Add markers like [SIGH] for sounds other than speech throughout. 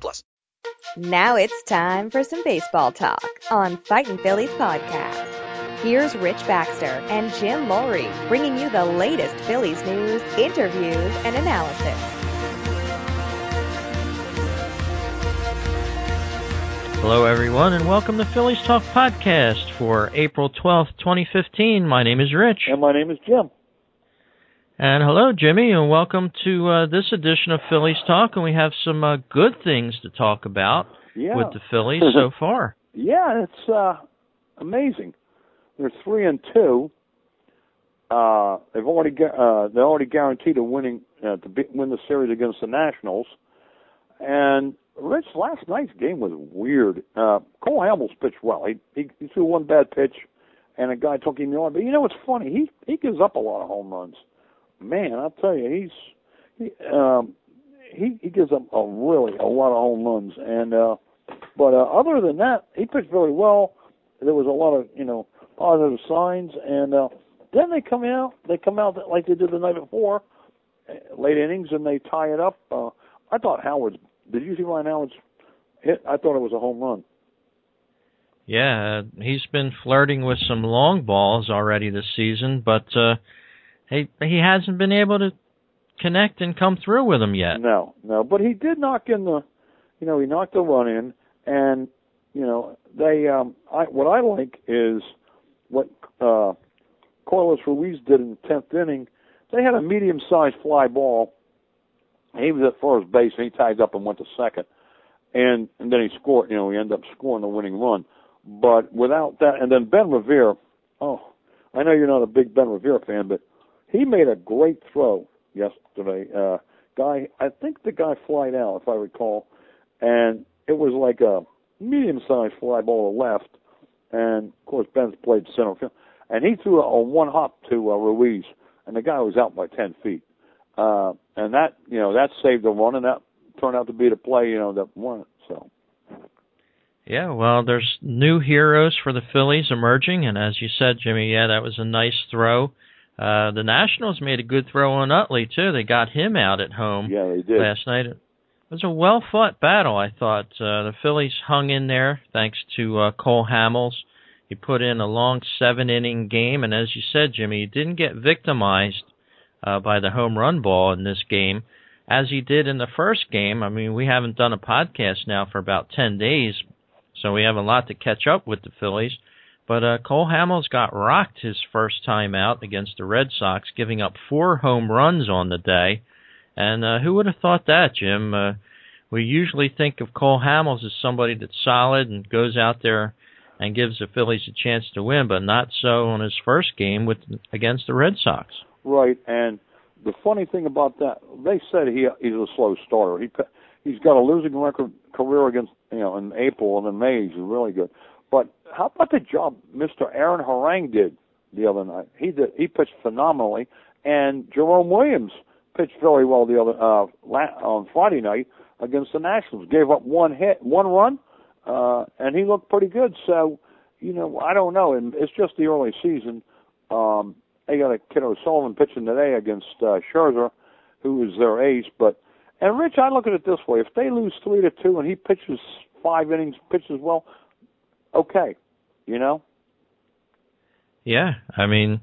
plus. Now it's time for some baseball talk on Fightin' Phillies podcast. Here's Rich Baxter and Jim Lowry bringing you the latest Phillies news, interviews, and analysis. Hello, everyone, and welcome to Phillies Talk Podcast for April 12th, 2015. My name is Rich. And my name is Jim. And hello, Jimmy, and welcome to uh, this edition of Phillies Talk. And we have some uh, good things to talk about Yeah. with the Phillies so far. Yeah, it's uh, amazing. They're three and two. Uh, they've already gu- uh, they're already guaranteed a winning uh, to be, win the series against the Nationals. And Rich, last night's game was weird. Uh, Cole Hamels pitched well. He, he he threw one bad pitch, and a guy took him the yard. But you know what's funny? He he gives up a lot of home runs. Man, I'll tell you, he's he um he he gives up a really a lot of home runs. And uh, but uh, other than that, he pitched very well. There was a lot of you know positive signs, and uh, then they come out. They come out like they did the night before, uh, late innings, and they tie it up. Uh, I thought Howard's. Did you see Ryan Howard's hit? I thought it was a home run. Yeah, uh, he's been flirting with some long balls already this season, but uh, he he hasn't been able to connect and come through with them yet. No, no, but he did knock in the, you know, he knocked the run in, and you know they. Um, I what I like is what uh, Carlos Ruiz did in the tenth inning. They had a medium-sized fly ball. He was at first base, and he tied up and went to second, and and then he scored. You know, he ended up scoring the winning run. But without that, and then Ben Revere. Oh, I know you're not a big Ben Revere fan, but he made a great throw yesterday. Uh, guy, I think the guy flied out, if I recall, and it was like a medium-sized fly ball to left, and of course Ben's played center field, and he threw a, a one hop to uh, Ruiz, and the guy was out by ten feet, uh, and that you know that saved the run, and that turned out to be the play you know that won it. So. Yeah, well, there's new heroes for the Phillies emerging, and as you said, Jimmy, yeah, that was a nice throw. Uh, the Nationals made a good throw on Utley too. They got him out at home yeah, they did. last night. It was a well fought battle, I thought. Uh, the Phillies hung in there thanks to uh, Cole Hamels. He put in a long seven inning game, and as you said, Jimmy, he didn't get victimized uh, by the home run ball in this game as he did in the first game. I mean, we haven't done a podcast now for about 10 days, so we have a lot to catch up with the Phillies. But uh, Cole Hamels got rocked his first time out against the Red Sox, giving up four home runs on the day. And uh, who would have thought that, Jim? Uh, we usually think of Cole Hamels as somebody that's solid and goes out there and gives the Phillies a chance to win, but not so on his first game with against the Red Sox. Right, and the funny thing about that, they said he he's a slow starter. He he's got a losing record career against you know in April and in May he's really good. But how about the job Mr. Aaron Harang did the other night? He did he pitched phenomenally, and Jerome Williams pitched very well the other uh la- on Friday night against the Nationals. Gave up one hit, one run, uh, and he looked pretty good. So, you know, I don't know, and it's just the early season. Um, they got a kid O'Sullivan pitching today against uh, Scherzer, who is their ace. But and Rich, I look at it this way: if they lose three to two and he pitches five innings, pitches well, okay, you know. Yeah, I mean,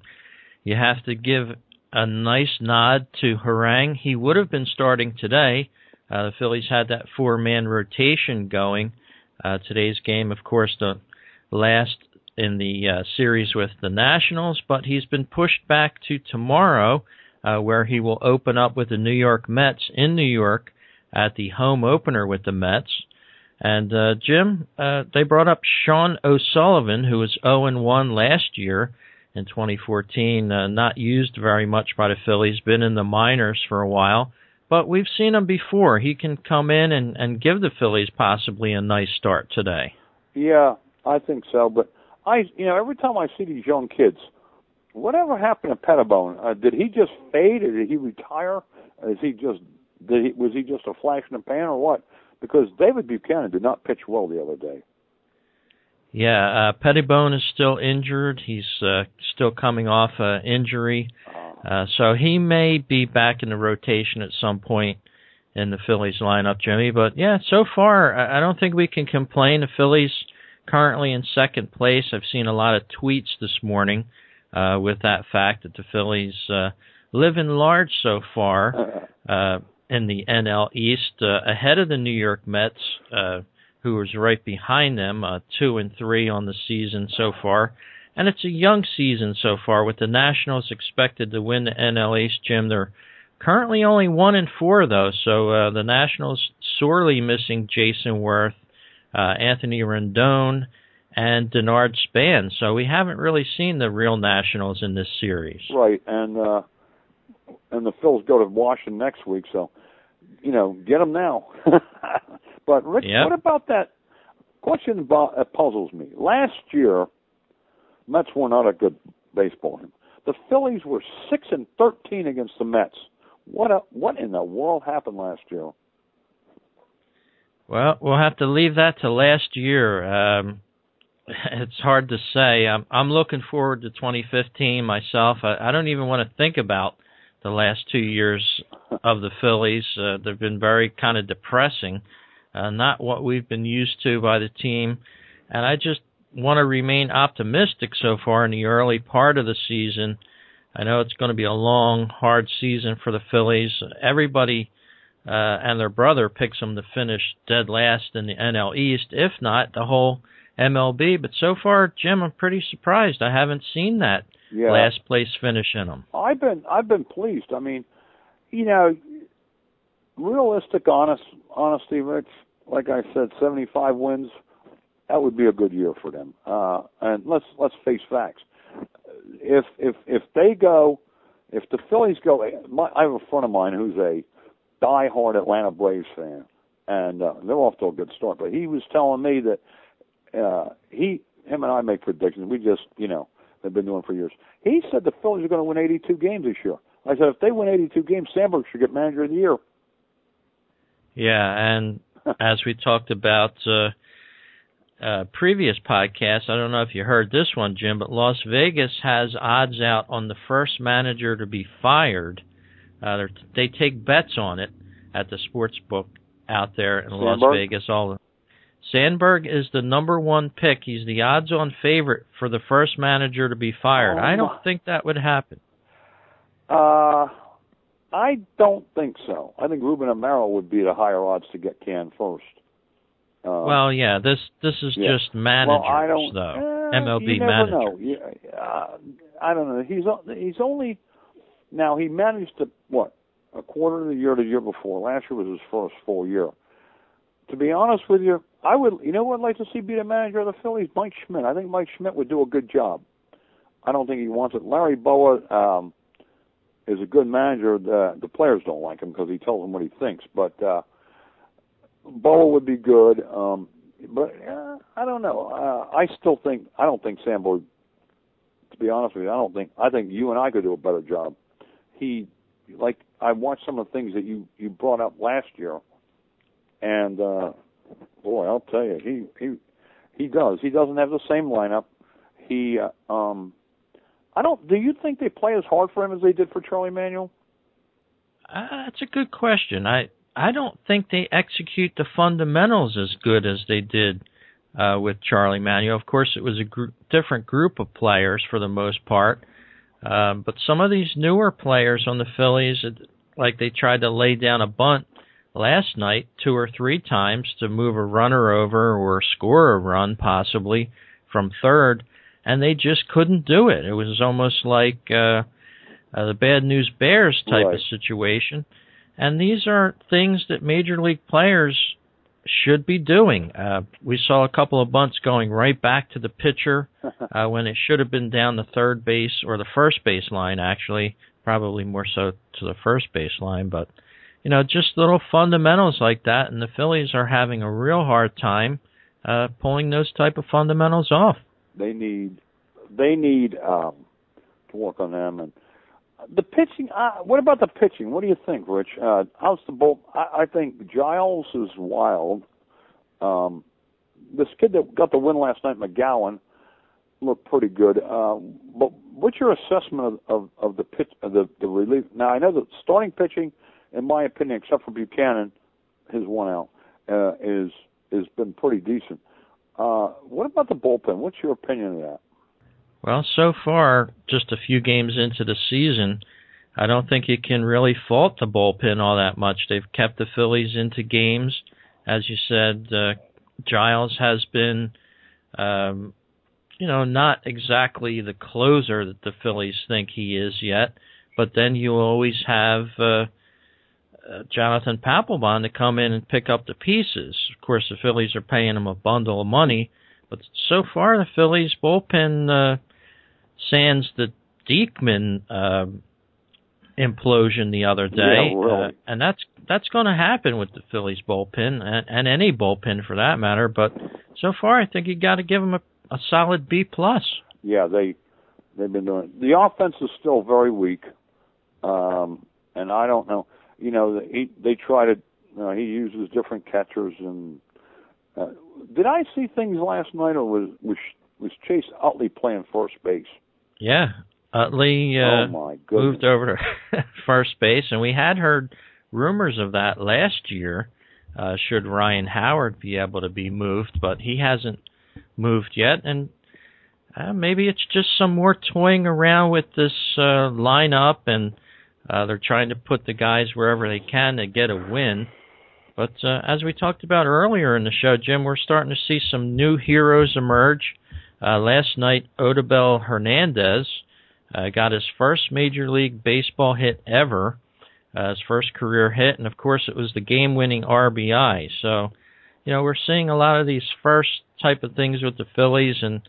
you have to give a nice nod to Harang. He would have been starting today. Uh, the Phillies had that four-man rotation going. Uh, today's game, of course, the last in the uh, series with the Nationals, but he's been pushed back to tomorrow, uh, where he will open up with the New York Mets in New York at the home opener with the Mets. And uh, Jim, uh, they brought up Sean O'Sullivan, who was 0-1 last year in 2014, uh, not used very much by the Phillies, been in the minors for a while. but we've seen him before. He can come in and, and give the Phillies possibly a nice start today. Yeah, I think so. But I, you know, every time I see these young kids, whatever happened to Pettibone? Uh, did he just fade, or did he retire? Is he just did he was he just a flash in the pan, or what? Because David Buchanan did not pitch well the other day. Yeah, uh, Pettibone is still injured. He's uh, still coming off an injury, uh, so he may be back in the rotation at some point in the Phillies lineup, Jimmy. But yeah, so far I don't think we can complain. The Phillies currently in second place. I've seen a lot of tweets this morning uh, with that fact that the Phillies uh, live in large so far [LAUGHS] uh, in the NL East, uh, ahead of the New York Mets. Uh, who is right behind them, uh, two and three on the season so far. And it's a young season so far, with the Nationals expected to win the NL East. Jim, they're currently only one and four though, so uh, the Nationals sorely missing Jayson Werth, uh, Anthony Rendon, and Denard Span. So we haven't really seen the real Nationals in this series. Right, and uh, and the Phils go to Washington next week, so you know, get them now. [LAUGHS] But Rick, Yep. what about that question that puzzles me? Last year, Mets were not a good baseball team. The Phillies were six and thirteen against the Mets. What a, what in the world happened last year? Well, we'll have to leave that to last year. Um, [LAUGHS] it's hard to say. I'm, I'm looking forward to 2015 myself. I, I don't even want to think about the last two years of the Phillies. Uh, they've been very kind of depressing, uh, not what we've been used to by the team. And I just want to remain optimistic so far in the early part of the season. I know it's going to be a long, hard season for the Phillies. Everybody uh, and their brother picks them to finish dead last in the NL East, if not the whole MLB. But so far, Jim, I'm pretty surprised. I haven't seen that Yeah, last place finish in them. I've been I've been pleased. I mean, you know, realistic, honest, honesty, Rich. Like I said, seventy-five wins. That would be a good year for them. Uh, and let's let's face facts. If if if they go, if the Phillies go, my, I have a friend of mine who's a die-hard Atlanta Braves fan, and uh, they're off to a good start. But he was telling me that uh, he, him, and I make predictions. We just, you know, they've been doing it for years. He said the Phillies are going to win 82 games this year. I said if they win 82 games, Sandberg should get Manager of the Year. Yeah, and [LAUGHS] as we talked about uh, uh, previous podcasts, I don't know if you heard this one, Jim, but Las Vegas has odds out on the first manager to be fired. Uh, they're- take bets on it at the sports book out there in Las Vegas. All Sandberg is the number one pick. He's the odds-on favorite for the first manager to be fired. Oh, I don't think that would happen. Uh, I don't think so. I think Ruben Amaro would be the higher odds to get canned first. Uh, well, yeah, this this is yeah. just managers, well, I don't, though. eh, MLB you never managers. know. Yeah, uh, I don't know. He's he's only now he managed to what a quarter of the year the year before. Last year was his first full year. To be honest with you, I would. You know what I'd like to see be the manager of the Phillies? Mike Schmidt. I think Mike Schmidt would do a good job. I don't think he wants it. Larry Bowa um, is a good manager. The, the players don't like him because he tells them what he thinks. But uh, Bowa would be good. Um, but uh, I don't know. Uh, I still think I don't think Sandberg. To be honest with you, I don't think I think you and I could do a better job. He, like I watched some of the things that you you brought up last year, and uh, boy, I'll tell you, he he he does. He doesn't have the same lineup. He uh, um, I don't. Do you think they play as hard for him as they did for Charlie Manuel? Uh, that's a good question. I I don't think they execute the fundamentals as good as they did uh, with Charlie Manuel. Of course, it was a gr- different group of players for the most part, um, but some of these newer players on the Phillies, like they tried to lay down a bunt last night two or three times to move a runner over or score a run possibly from third, and they just couldn't do it. It was almost like. Uh, uh, the bad news bears type Right. of situation. And these aren't things that major league players should be doing. Uh, we saw a couple of bunts going right back to the pitcher [LAUGHS] uh, when it should have been down the third base or the first base line, actually, probably more so to the first base line. But you know, just little fundamentals like that, and the Phillies are having a real hard time uh, pulling those type of fundamentals off. They need they need um, to work on them and the pitching. Uh, what about the pitching? What do you think, Rich? Uh, how's the bull? I, I think Giles is wild. Um, this kid that got the win last night, McGowan, looked pretty good. Uh, but what's your assessment of, of, of the pitch, of the the relief? Now I know that starting pitching, in my opinion, except for Buchanan, his one out, uh, is has been pretty decent. Uh, what about the bullpen? What's your opinion of that? Well, so far, just a few games into the season, I don't think you can really fault the bullpen all that much. They've kept the Phillies into games. As you said, uh, Giles has been, um, you know, not exactly the closer that the Phillies think he is yet. But then you always have uh, uh, Jonathan Papelbon to come in and pick up the pieces. Of course, the Phillies are paying him a bundle of money, but so far the Phillies bullpen, uh, sans the Diekman uh, implosion the other day, Yeah, really. uh, and that's that's going to happen with the Phillies bullpen and, and any bullpen for that matter. But so far, I think you got to give them a, a solid B plus. yeah, they they've been doing. The offense is still very weak, um, and I don't know. You know, he, they try to. You know, he uses different catchers, and uh, did I see things last night, or was was was Chase Utley playing first base? Yeah, Utley uh, oh moved over to [LAUGHS] first base, and we had heard rumors of that last year. Uh, should Ryan Howard be able to be moved, but he hasn't moved yet, and uh, maybe it's just some more toying around with this uh, lineup, and uh, they're trying to put the guys wherever they can to get a win. But uh, as we talked about earlier in the show, Jim, we're starting to see some new heroes emerge. Uh, last night, Odubel Hernandez uh, got his first Major League Baseball hit ever, uh, his first career hit, and of course, it was the game-winning RBI. So, you know, we're seeing a lot of these first type of things with the Phillies, and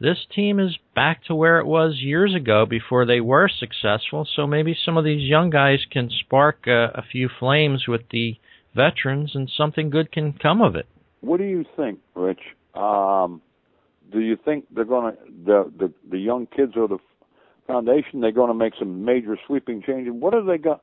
this team is back to where it was years ago before they were successful. So maybe some of these young guys can spark uh, a few flames with the veterans, and something good can come of it. What do you think, Rich? Um, do you think they're going to the, the the young kids or the foundation they're going to make some major sweeping changes? What are they going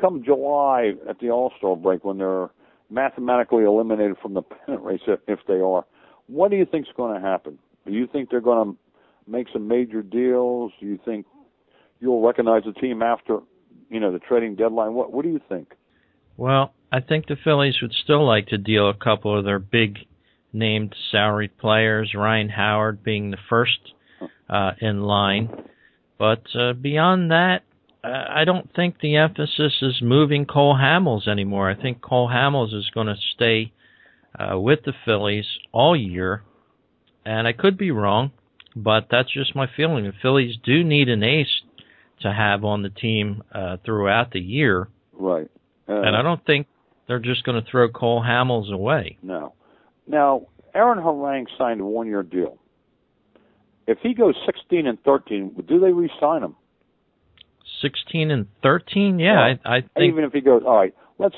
come July at the All Star break when they're mathematically eliminated from the pennant [LAUGHS] race if, if they are? What do you think's going to happen? Do you think they're going to make some major deals? Do you think you'll recognize the team after you know the trading deadline? What What do you think? Well, I think the Phillies would still like to deal a couple of their big named salaried players, Ryan Howard being the first uh, in line. But uh, beyond that, uh, I don't think the emphasis is moving Cole Hamels anymore. I think Cole Hamels is going to stay uh, with the Phillies all year. And I could be wrong, but that's just my feeling. The Phillies do need an ace to have on the team uh, throughout the year. Right. Uh, And I don't think they're just going to throw Cole Hamels away. No. Now, Aaron Harang signed a one year deal. If he goes 16 and 13, do they re sign him? 16 and 13? Yeah, Well, I, I think. Even if he goes, all right, let's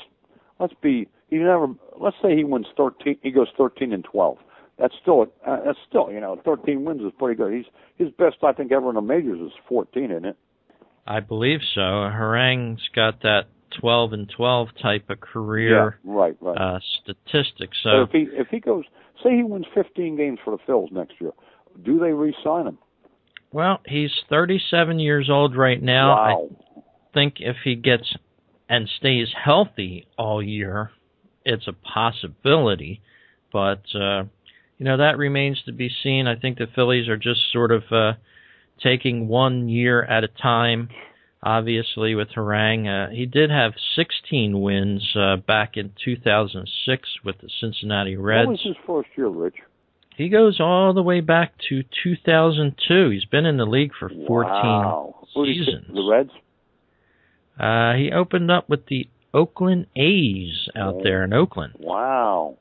let's be. He never. Let's say he wins 13. He goes 13 and 12. That's still. Uh, that's still. You know, 13 wins is pretty good. He's his best I think ever in the majors is 14, isn't it? I believe so. Harang's got that 12 and 12 type of career Yeah. Right. Right. uh, statistic. so So if he if he goes, say he wins 15 games for the Phils next year, do they re-sign him? Well, he's 37 years old right now. wow. I think if he gets and stays healthy all year, it's a possibility. But, uh, you know, that remains to be seen. I think the Phillies are just sort of uh, taking one year at a time. Obviously, with Harang, uh, he did have 16 wins uh, back in 2006 with the Cincinnati Reds. What was his first year, Rich? He goes all the way back to 2002. He's been in the league for 14 wow. Who did he seasons. The Reds. Uh, he opened up with the Oakland A's out Oh. there in Oakland. Wow.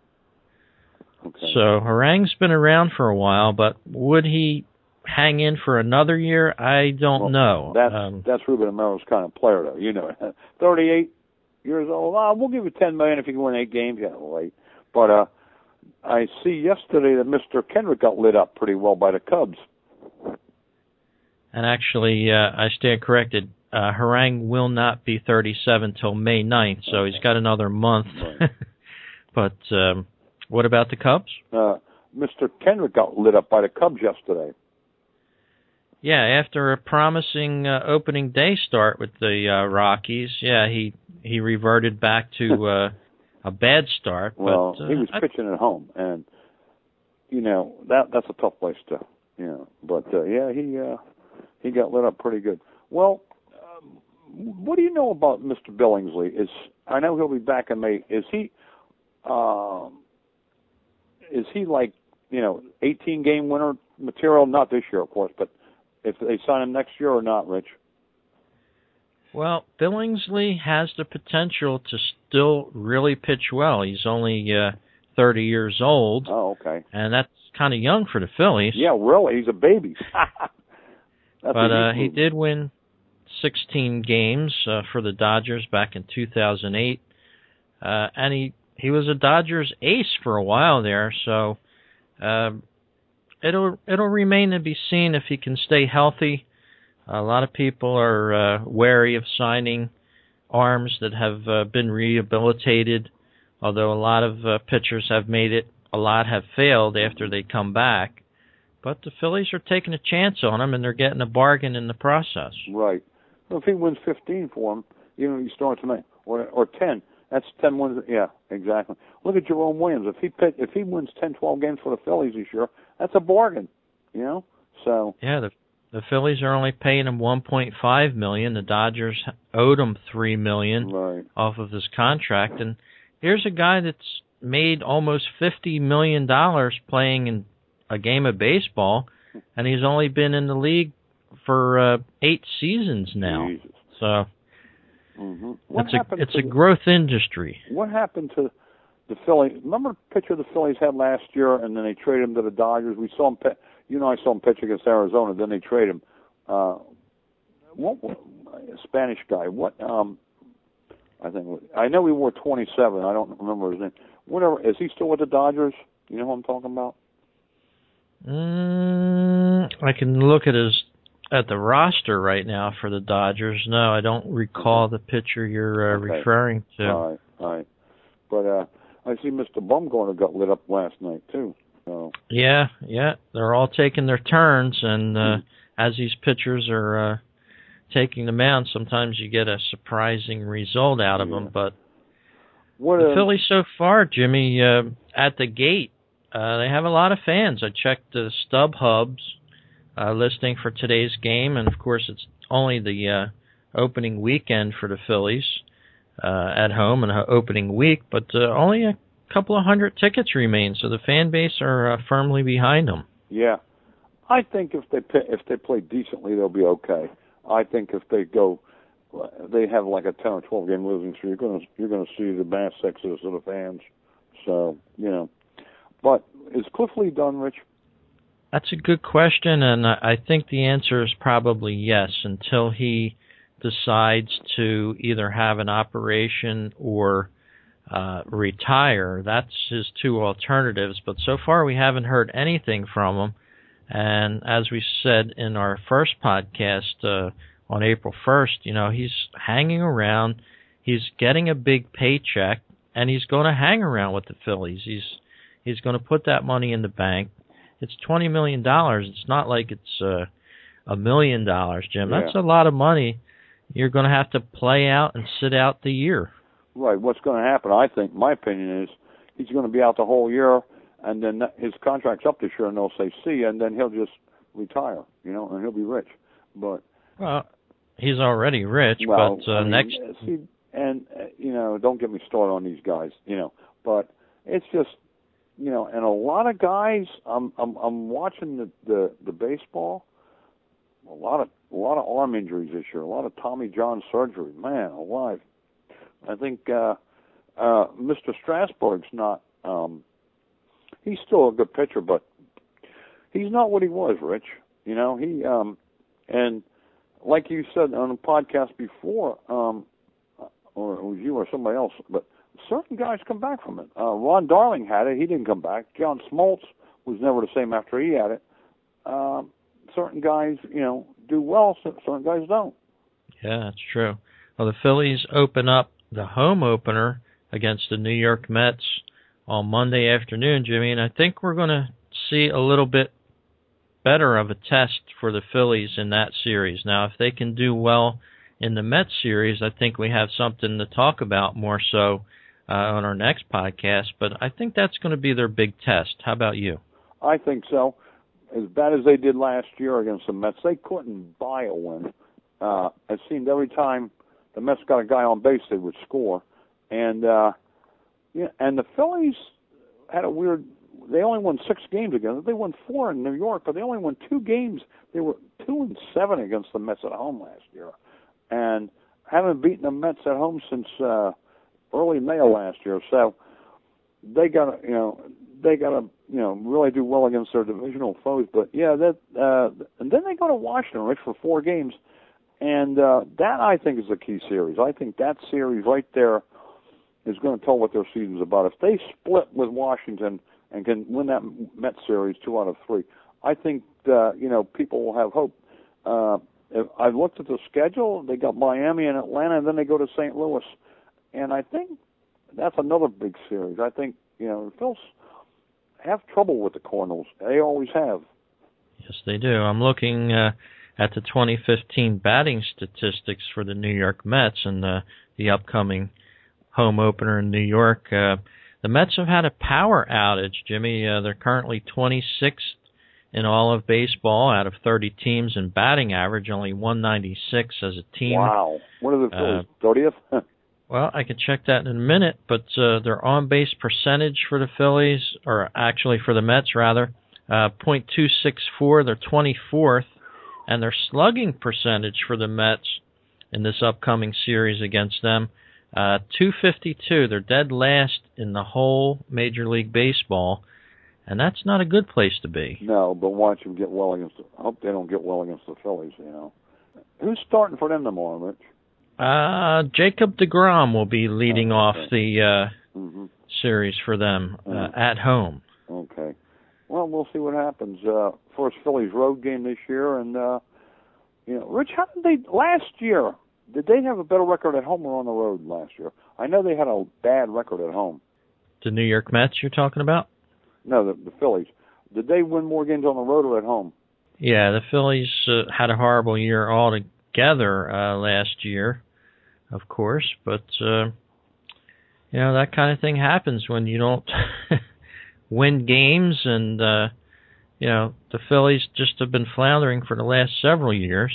Okay. So Harang's been around for a while, but would he hang in for another year? I don't Well, know. That's Um, that's Ruben Amaro's kind of player, though. You know, [LAUGHS] 38. years old. Ah, we'll give you ten million if you can win eight games. Yeah, right. But uh, I see yesterday that Mr. Kendrick got lit up pretty well by the Cubs. And actually, uh, I stand corrected. Uh, Harang will not be 37 till May 9th, so he's got another month. Right. [LAUGHS] but um, what about the Cubs? Uh, Mr. Kendrick got lit up by the Cubs yesterday. Yeah, after a promising uh, opening day start with the uh, Rockies, yeah, he he reverted back to [LAUGHS] uh, a bad start. Well, but, uh, he was I- pitching at home, and you know that that's a tough place to, you know. But uh, yeah, he uh, he got lit up pretty good. Well, um, what do you know about Mr. Billingsley? Is I know he'll be back in May. Is he, um, is he like you know 18 game winner material? Not this year, of course, but if they sign him next year or not, Rich? Well, Billingsley has the potential to still really pitch well. He's only uh, 30 years old, Oh, okay. and that's kind of young for the Phillies. Yeah, really, he's a baby. [LAUGHS] But uh, he did win 16 games uh, for the Dodgers back in 2008, uh, and he he was a Dodgers ace for a while there. So um it'll it'll remain to be seen if he can stay healthy. A lot of people are uh, wary of signing arms that have uh, been rehabilitated, although a lot of uh, pitchers have made it. A lot have failed after they come back. But the Phillies are taking a chance on him, and they're getting a bargain in the process. Right. Well, if he wins 15 for him, even if he starts tonight, or or 10, that's 10 wins. Yeah, exactly. Look at Jerome Williams. If he pit, if he wins ten, twelve games for the Phillies this year, that's a bargain. You know. So Yeah, the the Phillies are only paying him 1.5 million. The Dodgers owed him 3 million right. off of his contract, and here's a guy that's made almost 50 million dollars playing in a game of baseball, and he's only been in the league for uh, eight seasons now. Jesus. So hmm What it's a it's a the- growth industry. What happened to the Phillies? Remember the pitcher the Phillies had last year, and then they traded him to the Dodgers. We saw him. You know, I saw him pitch against Arizona. Then they traded him. Uh, what, what a Spanish guy? What? Um, I think I know he wore 27. I don't remember his name. Whatever. Is he still with the Dodgers? You know who I'm talking about? Mm, I can look at his at the roster right now for the Dodgers. No, I don't recall the pitcher you're uh, Okay. referring to. All right, all right. But uh, I see Mr. Bumgarner got lit up last night too. So Yeah, yeah, they're all taking their turns, and uh, Hmm. as these pitchers are uh, taking the mound, sometimes you get a surprising result out of Yeah. them. But what? the uh, Phillies so far, Jimmy, uh, at the gate, uh, they have a lot of fans. I checked the Stub Hubs uh, listing for today's game, and of course, it's only the uh, opening weekend for the Phillies uh, at home and uh, opening week, but uh, only a couple of hundred tickets remain, so the fan base are uh, firmly behind them. Yeah, I think if they if they play decently, they'll be okay. I think if they go, they have like a ten or twelve game losing streak. You're gonna you're gonna see the mass exodus of the fans. So you know, but is Cliff Lee done, Rich? That's a good question, and I think the answer is probably yes until he decides to either have an operation or uh, retire. That's his two alternatives, but so far we haven't heard anything from him. And as we said in our first podcast uh, on April 1st, you know, he's hanging around, he's getting a big paycheck, and he's going to hang around with the Phillies. He's he's going to put that money in the bank it's twenty million dollars. It's not like it's uh, a million dollars, Jim. That's a lot of money. You're going to have to play out and sit out the year. Right. What's going to happen? I think my opinion is he's going to be out the whole year, and then his contract's up this year, and they'll say see, and then he'll just retire. You know, and he'll be rich. But Well, he's already rich, well, but uh, I mean, next see, and uh, you know, don't get me started on these guys. You know, but it's just you know, and a lot of guys. I'm I'm I'm watching the the the baseball. A lot of a lot of arm injuries this year. A lot of Tommy John surgery. Man, alive. I think uh, uh, Mr. Strasburg's not. Um, he's still a good pitcher, but he's not what he was, Rich. You know, he um, and like you said on the podcast before, um, or it was you or somebody else, but certain guys come back from it. Uh, Ron Darling had it; he didn't come back. John Smoltz was never the same after he had it. Um, certain guys, you know, do well. Certain guys don't. Yeah, that's true. Well, the Phillies open up the home opener against the New York Mets on Monday afternoon, Jimmy, and I think we're going to see a little bit better of a test for the Phillies in that series. Now, if they can do well in the Mets series, I think we have something to talk about more so uh, on our next podcast. But I think that's going to be their big test. How about you? I think so. As bad as they did last year against the Mets, they couldn't buy a win. Uh, it seemed every time the Mets got a guy on base, they would score, and uh, yeah, and the Phillies had a weird. They only won six games against. They won four in New York, but they only won two games. They were two and seven against the Mets at home last year, and haven't beaten the Mets at home since uh, early May of last year. So they got to, you know, they got to, you know, really do well against their divisional foes. But yeah, that, uh, and then they go to Washington, right, for four games, and uh, that I think is the key series. I think that series right there is going to tell what their season's about. If they split with Washington and can win that Met series two out of three, I think uh, you know people will have hope. Uh, I looked at the schedule. They got Miami and Atlanta, and then they go to St. Louis, and I think that's another big series. I think you know the Phils have trouble with the Cardinals. They always have. Yes, they do. I'm looking uh, at the 2015 batting statistics for the New York Mets and the the upcoming home opener in New York. Uh, the Mets have had a power outage, Jimmy. Uh, they're currently 26th in all of baseball out of 30 teams in batting average, only 196 as a team. Wow. What are the Phillies? Uh, 30th? [LAUGHS] well, I can check that in a minute, but uh, their on base percentage for the Phillies, or actually for the Mets rather, uh, .264. They're 24th, and their slugging percentage for the Mets in this upcoming series against them, uh, 252. They're dead last in the whole Major League Baseball, and that's not a good place to be. No, but watch them get well against. The, I hope they don't get well against the Phillies. You know, who's starting for them tomorrow, Mitch? Uh, Jacob Degrom will be leading Oh, off the uh, hmm series for them uh, Mm. at home. Okay. Well, we'll see what happens. Uh, first Phillies road game this year, and uh, you know, Rich, how did they last year? Did they have a better record at home or on the road last year? I know they had a bad record at home. The New York Mets you're talking about? No, the, the Phillies. Did they win more games on the road or at home? Yeah, the Phillies uh, had a horrible year altogether uh, last year, of course, but uh, you know that kind of thing happens when you don't [LAUGHS] win games, and uh, you know the Phillies just have been floundering for the last several years.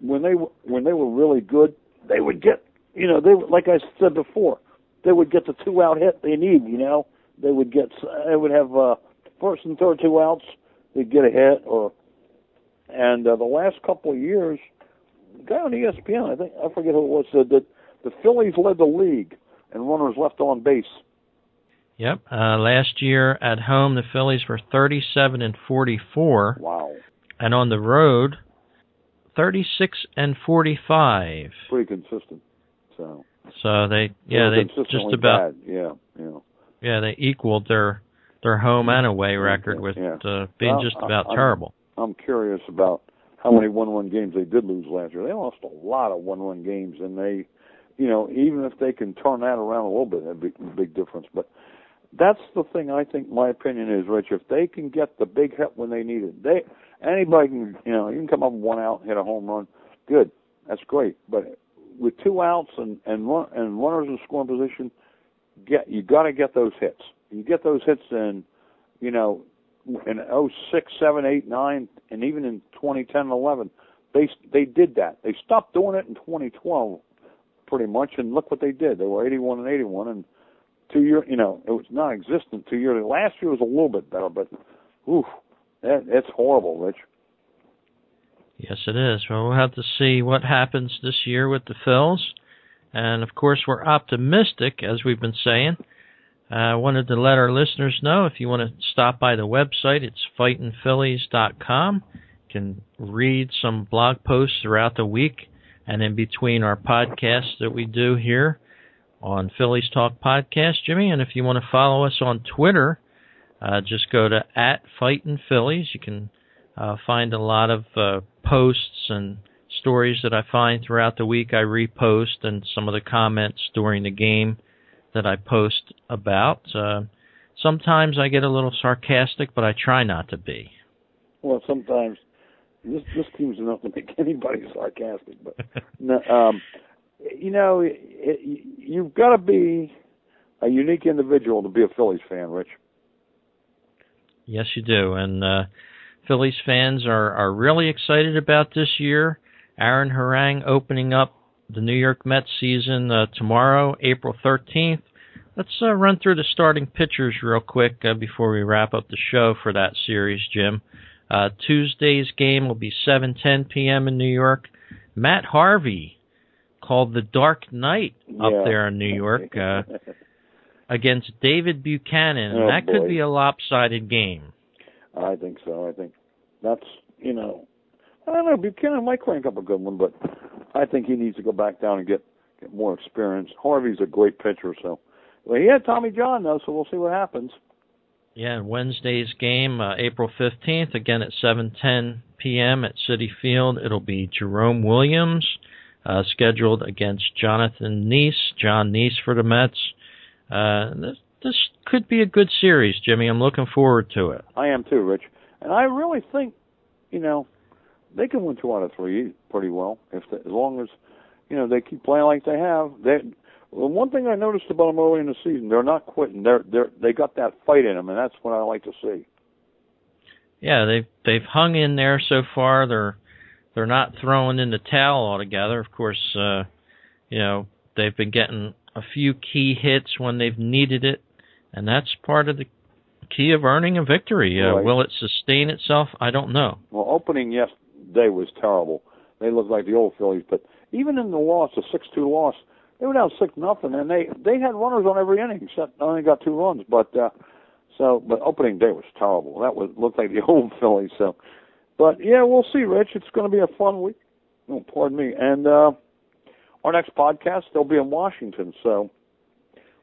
When they were- when they were really good, they would get you know they like I said before, they would get the two out hit they need. You know, they would get they would have uh, first and third two outs. They'd get a hit or and uh, the last couple of years, guy on ESPN, I think I forget who it was, said that the Phillies led the league in runners left on base. Yep. Uh, last year at home, the Phillies were 37 and 44, Wow, and on the road, 36 and 45. pretty consistent. So So they, yeah, they just about, bad. yeah, yeah. yeah, they equaled their their home and away record with Yeah. uh, being Well, just about I'm- terrible. I'm curious about how many one-one games they did lose last year. They lost a lot of one-one games, and they, you know, even if they can turn that around a little bit, that'd be a big difference. But that's the thing. I think my opinion is, Rich, if they can get the big hit when they need it, they anybody can, you know, you can come up one out and hit a home run. Good, that's great. But with two outs and and run, and runners in scoring position, get you got to get those hits. You get those hits in, you know, in 06, 7, 8, 9, and even in 2010 and 11, they they did that. They stopped doing it in 2012, pretty much, and look what they did. They were 81 and 81, and two year, you know, it was non-existent two years. Last year was a little bit better, but, oof, that, it's horrible, Rich. Yes, it is. Well, we'll have to see what happens this year with the Phils. And of course, we're optimistic, as we've been saying. I uh, wanted to let our listeners know if you want to stop by the website, it's fightinphillies.com. You can read some blog posts throughout the week and in between our podcasts that we do here on Phillies Talk Podcast, Jimmy. And if you want to follow us on Twitter, uh, just go to at Fightin' Phillies. You can uh, find a lot of uh, posts and stories that I find throughout the week. I repost and some of the comments during the game that I post about. Uh, sometimes I get a little sarcastic, but I try not to be. Well, sometimes this this team's enough to make [LAUGHS] anybody sarcastic, but [LAUGHS] no, um, you know, it, it, you've got to be a unique individual to be a Phillies fan, Rich. Yes, you do, and uh, Phillies fans are are really excited about this year. Aaron Harang opening up the New York Mets season uh, tomorrow, April 13th. Let's uh, run through the starting pitchers real quick uh, before we wrap up the show for that series, Jim. Uh, Tuesday's game will be 7:10 p.m. in New York. Matt Harvey, called the Dark Knight up Yeah. there in New York, uh, [LAUGHS] against David Buchanan, and Oh, that could be a lopsided game. I think so. I think that's you know, I don't know. Buchanan might crank up a good one, but I think he needs to go back down and get get more experience. Harvey's a great pitcher, so well, he had Tommy John though, so we'll see what happens. Yeah, and Wednesday's game, uh, April 15th, again at 7:10 p.m. at Citi Field. It'll be Jerome Williams uh, scheduled against Jonathan Niese, John Niese for the Mets. Uh, this, this could be a good series, Jimmy. I'm looking forward to it. I am too, Rich, and I really think you know they can win two out of three pretty well if they, as long as you know they keep playing like they have. They well, one thing I noticed about them early in the season, they're not quitting. They're they're they got that fight in them, and that's what I like to see. Yeah, they've they've hung in there so far. They're they're not throwing in the towel altogether. Of course, uh, you know they've been getting a few key hits when they've needed it, and that's part of the key of earning a victory. Uh, Right. Will it sustain itself? I don't know. Well, opening yesterday was terrible. They looked like the old Phillies, but even in the loss, the six-two loss, they were down six nothing, and they they had runners on every inning. Except only got two runs, but uh, so but opening day was terrible. That was looked like the [LAUGHS] old Phillies. So, but yeah, we'll see, Rich. It's going to be a fun week. Oh, pardon me. And uh, our next podcast, they'll be in Washington, so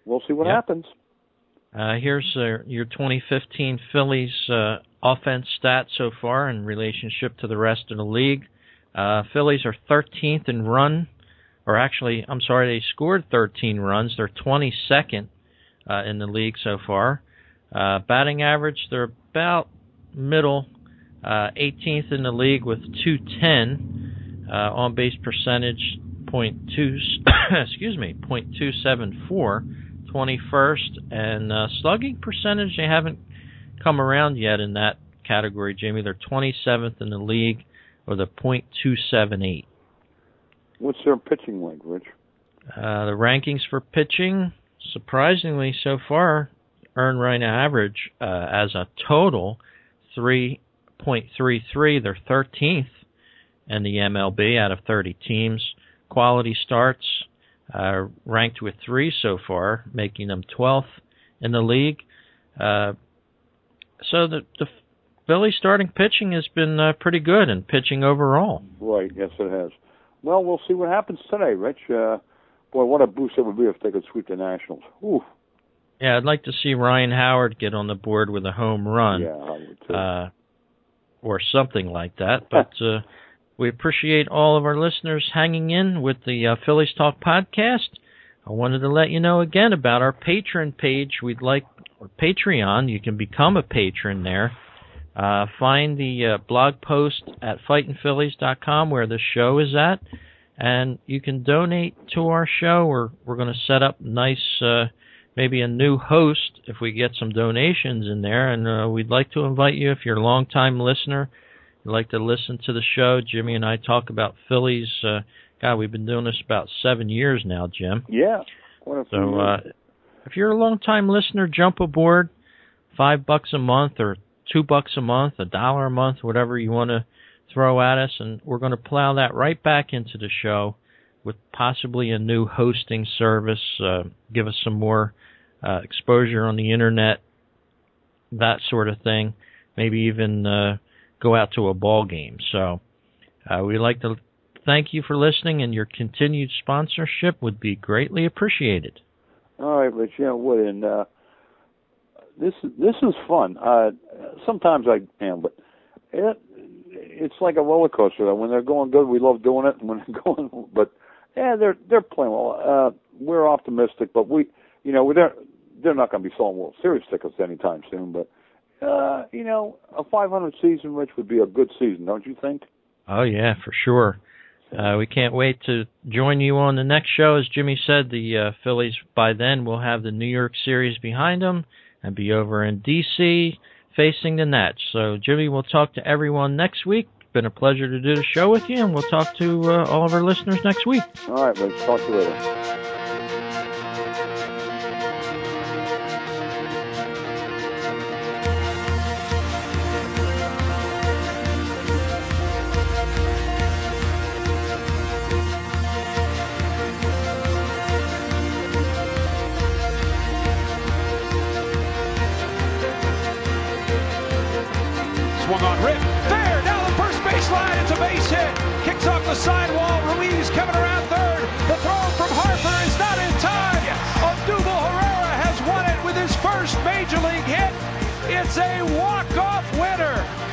we'll see what Yep. happens. Uh, here's uh, your 2015 Phillies uh, offense stats so far in relationship to the rest of the league. Uh, Phillies are 13th in run, or actually, I'm sorry, they scored 13 runs. They're 22nd uh, in the league so far. Uh, batting average, they're about middle, uh, 18th in the league with 210. Uh, on base percentage, [COUGHS] excuse me, point two seven four. 21st, and uh, slugging percentage they haven't come around yet in that category, Jamie. They're 27th in the league with a .278. What's their pitching like, Rich? Uh, the rankings for pitching, surprisingly so far, earned run average uh, as a total 3.33. They're 13th in the MLB out of 30 teams. Quality starts uh, ranked with three so far, making them 12th in the league. Uh, so the the Philly starting pitching has been uh, pretty good and pitching overall. Right. Yes, it has. Well, we'll see what happens today, Rich. Uh, boy, what a boost it would be if they could sweep the Nationals. Ooh. Yeah, I'd like to see Ryan Howard get on the board with a home run. Yeah, I would too. uh, or something like that. [LAUGHS] But uh, we appreciate all of our listeners hanging in with the uh, Phillies Talk podcast. I wanted to let you know again about our Patreon page. We'd like Patreon. You can become a patron there. Uh, find the uh, blog post at fightinphillies.com where the show is at, and you can donate to our show. We're we're going to set up nice, uh, maybe a new host if we get some donations in there, and uh, we'd like to invite you if you're a long-time listener. You'd like to listen to the show. Jimmy and I talk about Phillies. Uh, God, we've been doing this about seven years now, Jim. yeah. So uh, if you're a long-time listener, jump aboard. Five bucks a month or two bucks a month, a dollar a month, whatever you want to throw at us, and we're going to plow that right back into the show with possibly a new hosting service. Uh, give us some more uh, exposure on the internet, that sort of thing. Maybe even uh, go out to a ball game. So uh, we like to thank you for listening, and your continued sponsorship would be greatly appreciated. All right, Rich. Yeah, would and uh, this this is fun. Uh, sometimes I am, but it, it's like a roller coaster. When they're going good, we love doing it, and when [LAUGHS] they're going, but yeah, they're they're playing well. Uh, we're optimistic, but we, you know, we're they're they're not going to be selling World Series tickets anytime soon. But uh, you know, a 500 season, Rich, would be a good season, don't you think? Oh yeah, for sure. Uh, we can't wait to join you on the next show. As Jimmy said, the uh, Phillies by then will have the New York series behind them and be over in D.C. facing the Nats. So, Jimmy, we'll talk to everyone next week. Been a pleasure to do the show with you, and we'll talk to uh, all of our listeners next week. All right, Rich. Talk to you later. Swung on Rip. Down the first baseline. It's a base hit. Kicks off the sidewall. Ruiz coming around third. The throw from Harper is not in time. Odubel Herrera has won it with his first major league hit. It's a walk-off winner.